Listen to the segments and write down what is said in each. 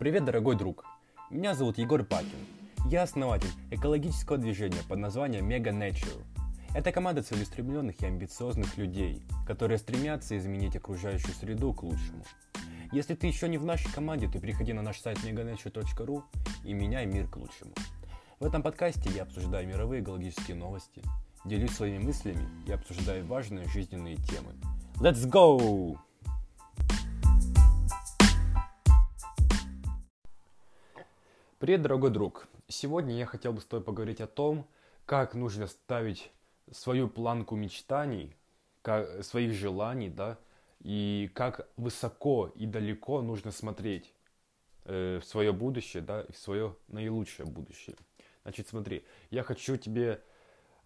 Привет, дорогой друг! Меня зовут Егор Пакин. Я основатель экологического движения под названием Mega Nature. Это команда целеустремленных и амбициозных людей, которые стремятся изменить окружающую среду к лучшему. Если ты еще не в нашей команде, то приходи на наш сайт meganature.ru и меняй мир к лучшему. В этом подкасте я обсуждаю мировые экологические новости, делюсь своими мыслями и обсуждаю важные жизненные темы. Let's go! Привет, дорогой друг! Сегодня я хотел бы с тобой поговорить о том, как нужно ставить свою планку мечтаний, как, своих желаний, да, и как высоко и далеко нужно смотреть э, в свое будущее, да, и в свое наилучшее будущее. Значит, смотри, я хочу тебе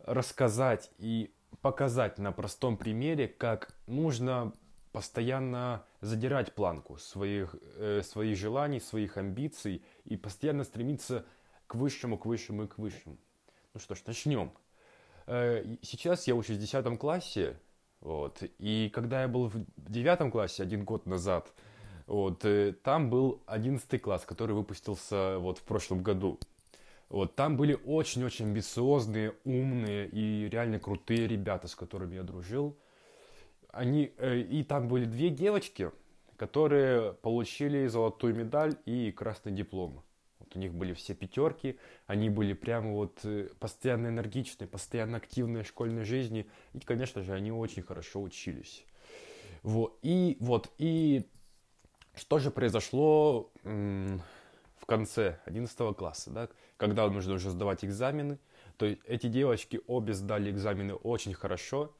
рассказать и показать на простом примере, как нужно постоянно задирать планку своих, э, своих желаний, своих амбиций и постоянно стремиться к высшему, к высшему и к высшему. Ну что ж, начнем. Э, сейчас я учусь в 10 классе, вот, и когда я был в 9 классе один год назад, вот, э, там был 11 класс, который выпустился вот в прошлом году. Вот, там были очень-очень амбициозные, умные и реально крутые ребята, с которыми я дружил они, э, и там были две девочки, которые получили золотую медаль и красный диплом. Вот у них были все пятерки, они были прямо вот э, постоянно энергичные, постоянно активные в школьной жизни. И, конечно же, они очень хорошо учились. Вот, и вот, и что же произошло в конце 11 класса, да, когда нужно уже сдавать экзамены. То есть эти девочки обе сдали экзамены очень хорошо,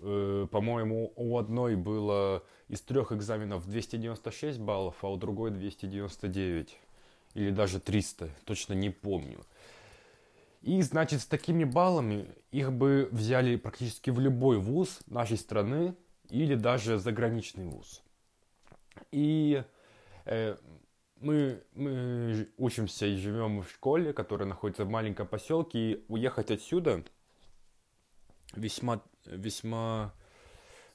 по-моему, у одной было из трех экзаменов 296 баллов, а у другой 299 или даже 300, точно не помню. И, значит, с такими баллами их бы взяли практически в любой вуз нашей страны или даже заграничный вуз. И э, мы, мы учимся и живем в школе, которая находится в маленьком поселке, и уехать отсюда весьма весьма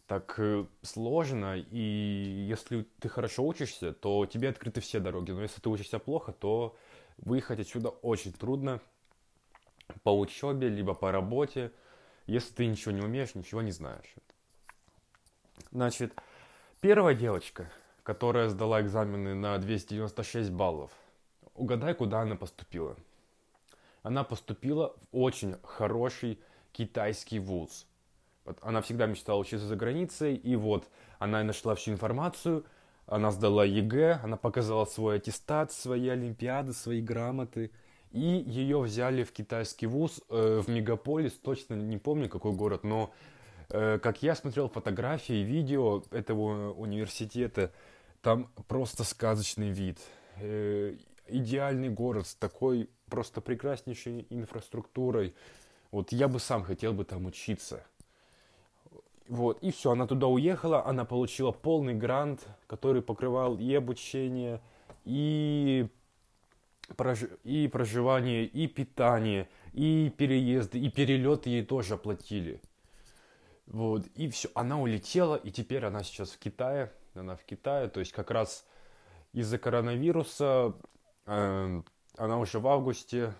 так э, сложно, и если ты хорошо учишься, то тебе открыты все дороги, но если ты учишься плохо, то выехать отсюда очень трудно. По учебе, либо по работе, если ты ничего не умеешь, ничего не знаешь. Значит, первая девочка, которая сдала экзамены на 296 баллов, угадай, куда она поступила. Она поступила в очень хороший китайский вуз – она всегда мечтала учиться за границей, и вот она нашла всю информацию, она сдала ЕГЭ, она показала свой аттестат, свои олимпиады, свои грамоты, и ее взяли в китайский вуз, э, в мегаполис, точно не помню какой город, но э, как я смотрел фотографии, видео этого университета, там просто сказочный вид. Э, идеальный город с такой просто прекраснейшей инфраструктурой. Вот я бы сам хотел бы там учиться. Вот, и все, она туда уехала, она получила полный грант, который покрывал и обучение, и, прож... и проживание, и питание, и переезды, и перелеты ей тоже оплатили. Вот, и все, она улетела, и теперь она сейчас в Китае, она в Китае, то есть как раз из-за коронавируса э, она уже в августе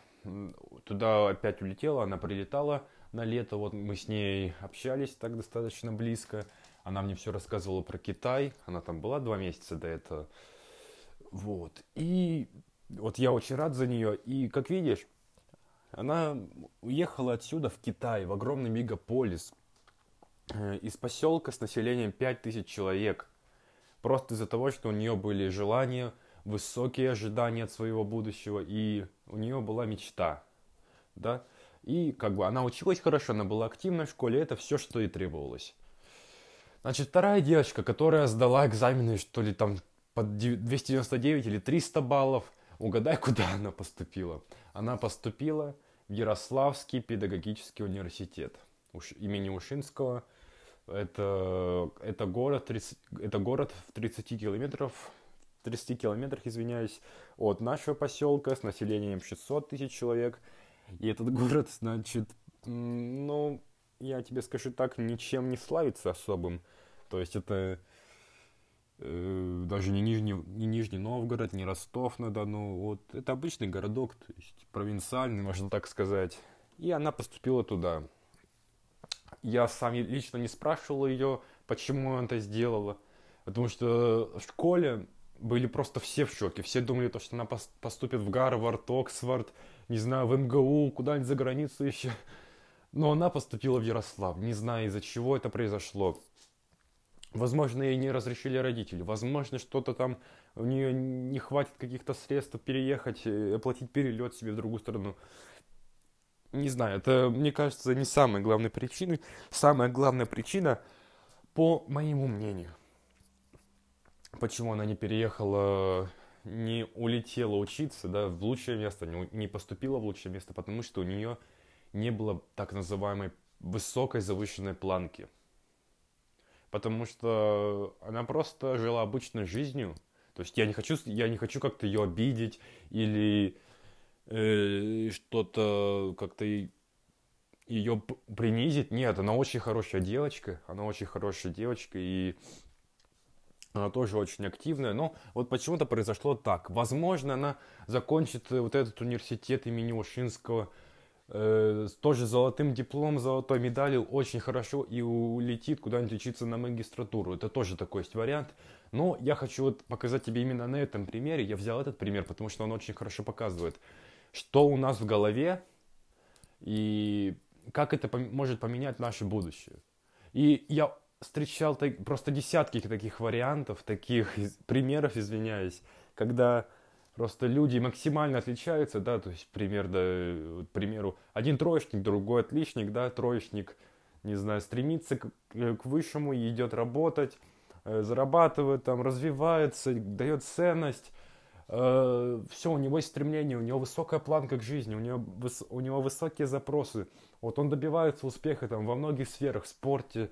туда опять улетела, она прилетала, на лето. Вот мы с ней общались так достаточно близко. Она мне все рассказывала про Китай. Она там была два месяца до этого. Вот. И вот я очень рад за нее. И как видишь, она уехала отсюда в Китай, в огромный мегаполис, э, из поселка с населением 5000 человек. Просто из-за того, что у нее были желания, высокие ожидания от своего будущего, и у нее была мечта. Да? И как бы она училась хорошо, она была активна в школе, это все, что и требовалось. Значит, вторая девочка, которая сдала экзамены, что ли, там под 299 или 300 баллов, угадай, куда она поступила. Она поступила в Ярославский педагогический университет имени Ушинского. Это, это, город, 30, это город в 30 километров 30 километрах, извиняюсь, от нашего поселка с населением 600 тысяч человек – и этот город, значит, ну, я тебе скажу так, ничем не славится особым. То есть это э, даже не Нижний, не Нижний Новгород, не Ростов-на-Дону. Вот это обычный городок, то есть провинциальный, можно так сказать. И она поступила туда. Я сам лично не спрашивал ее, почему она это сделала. Потому что в школе были просто все в шоке. Все думали, то, что она поступит в Гарвард, Оксфорд, не знаю, в МГУ, куда-нибудь за границу еще. Но она поступила в Ярослав. Не знаю, из-за чего это произошло. Возможно, ей не разрешили родители. Возможно, что-то там у нее не хватит каких-то средств переехать, э, оплатить перелет себе в другую страну. Не знаю, это, мне кажется, не самая главная причина. Самая главная причина, по моему мнению, почему она не переехала, не улетела учиться, да, в лучшее место, не, не поступила в лучшее место, потому что у нее не было так называемой высокой завышенной планки. Потому что она просто жила обычной жизнью. То есть я не хочу, я не хочу как-то ее обидеть или э, что-то как-то ее принизить. Нет, она очень хорошая девочка. Она очень хорошая девочка. И она тоже очень активная, но вот почему-то произошло так. Возможно, она закончит э, вот этот университет имени Ушинского э, тоже золотым дипломом, золотой медалью, очень хорошо и улетит куда-нибудь учиться на магистратуру. Это тоже такой есть вариант. Но я хочу вот показать тебе именно на этом примере. Я взял этот пример, потому что он очень хорошо показывает, что у нас в голове и как это может поменять наше будущее. И я встречал так, просто десятки таких вариантов, таких примеров, извиняюсь, когда просто люди максимально отличаются, да, то есть пример, да, к примеру, один троечник, другой отличник, да, троечник, не знаю, стремится к, э, к высшему, идет работать, э, зарабатывает, там, развивается, дает ценность, э, все, у него есть стремление, у него высокая планка к жизни, у него, у него высокие запросы, вот он добивается успеха там во многих сферах, в спорте,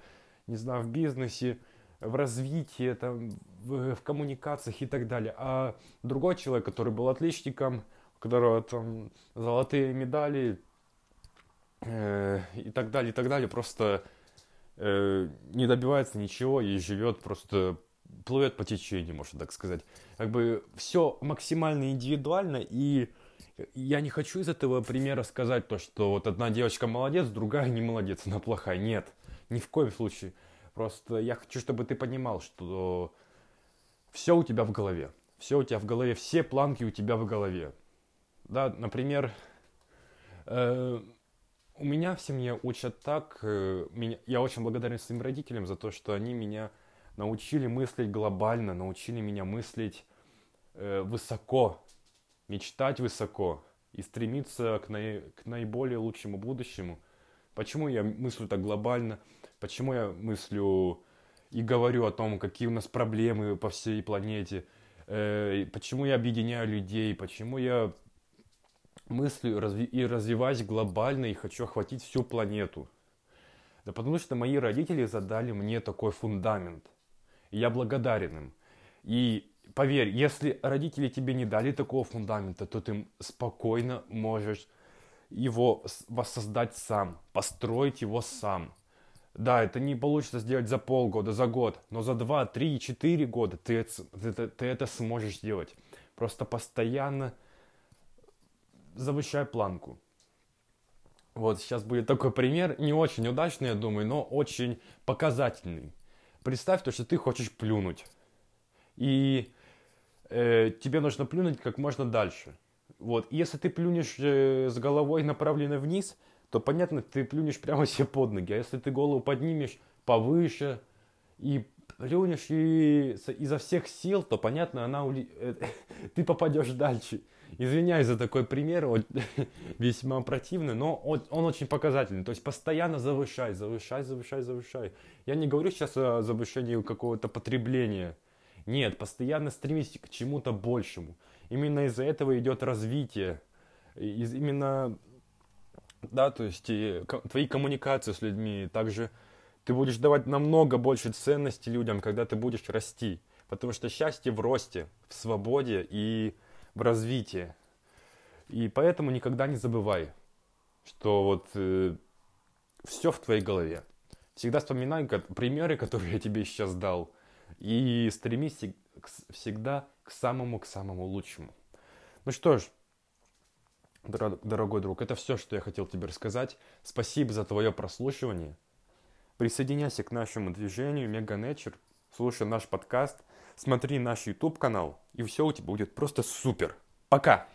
не знаю, в бизнесе, в развитии, там, в, в коммуникациях и так далее. А другой человек, который был отличником, у которого там золотые медали э, и так далее, и так далее, просто э, не добивается ничего и живет просто плывет по течению, можно так сказать. Как бы все максимально индивидуально, и я не хочу из этого примера сказать то, что вот одна девочка молодец, другая не молодец, она плохая. Нет. Ни в коем случае. Просто я хочу, чтобы ты понимал, что все у тебя в голове. Все у тебя в голове, все планки у тебя в голове. Да, например, э, у меня в семье учат так, э, меня, я очень благодарен своим родителям за то, что они меня научили мыслить глобально, научили меня мыслить э, высоко, мечтать высоко и стремиться к, наи, к наиболее лучшему будущему. Почему я мыслю так глобально? Почему я мыслю и говорю о том, какие у нас проблемы по всей планете, э, почему я объединяю людей, почему я мыслю и развиваюсь глобально и хочу охватить всю планету. Да потому что мои родители задали мне такой фундамент. И я благодарен им. И поверь, если родители тебе не дали такого фундамента, то ты спокойно можешь его воссоздать сам, построить его сам. Да, это не получится сделать за полгода, за год, но за два, три, четыре года ты ты, ты это сможешь сделать. Просто постоянно завышай планку. Вот сейчас будет такой пример, не очень удачный, я думаю, но очень показательный. Представь то, что ты хочешь плюнуть. И э, тебе нужно плюнуть как можно дальше. Вот. И если ты плюнешь э, с головой направленной вниз – то понятно, ты плюнешь прямо себе под ноги. А если ты голову поднимешь повыше и плюнешь и изо всех сил, то понятно, она ули... Э, ты попадешь дальше. Извиняюсь за такой пример, он весьма противный, но он очень показательный. То есть постоянно завышай, завышай, завышай, завышай. Я не говорю сейчас о завышении какого-то потребления. Нет, постоянно стремись к чему-то большему. Именно из-за этого идет развитие. Из, именно да, то есть и твои коммуникации с людьми, также ты будешь давать намного больше ценности людям, когда ты будешь расти, потому что счастье в росте, в свободе и в развитии. И поэтому никогда не забывай, что вот э, все в твоей голове. Всегда вспоминай как, примеры, которые я тебе сейчас дал, И стремись всегда к самому, к самому лучшему. Ну что ж, дорогой друг, это все, что я хотел тебе рассказать. Спасибо за твое прослушивание. Присоединяйся к нашему движению Мега Nature, слушай наш подкаст, смотри наш YouTube канал, и все у тебя будет просто супер. Пока!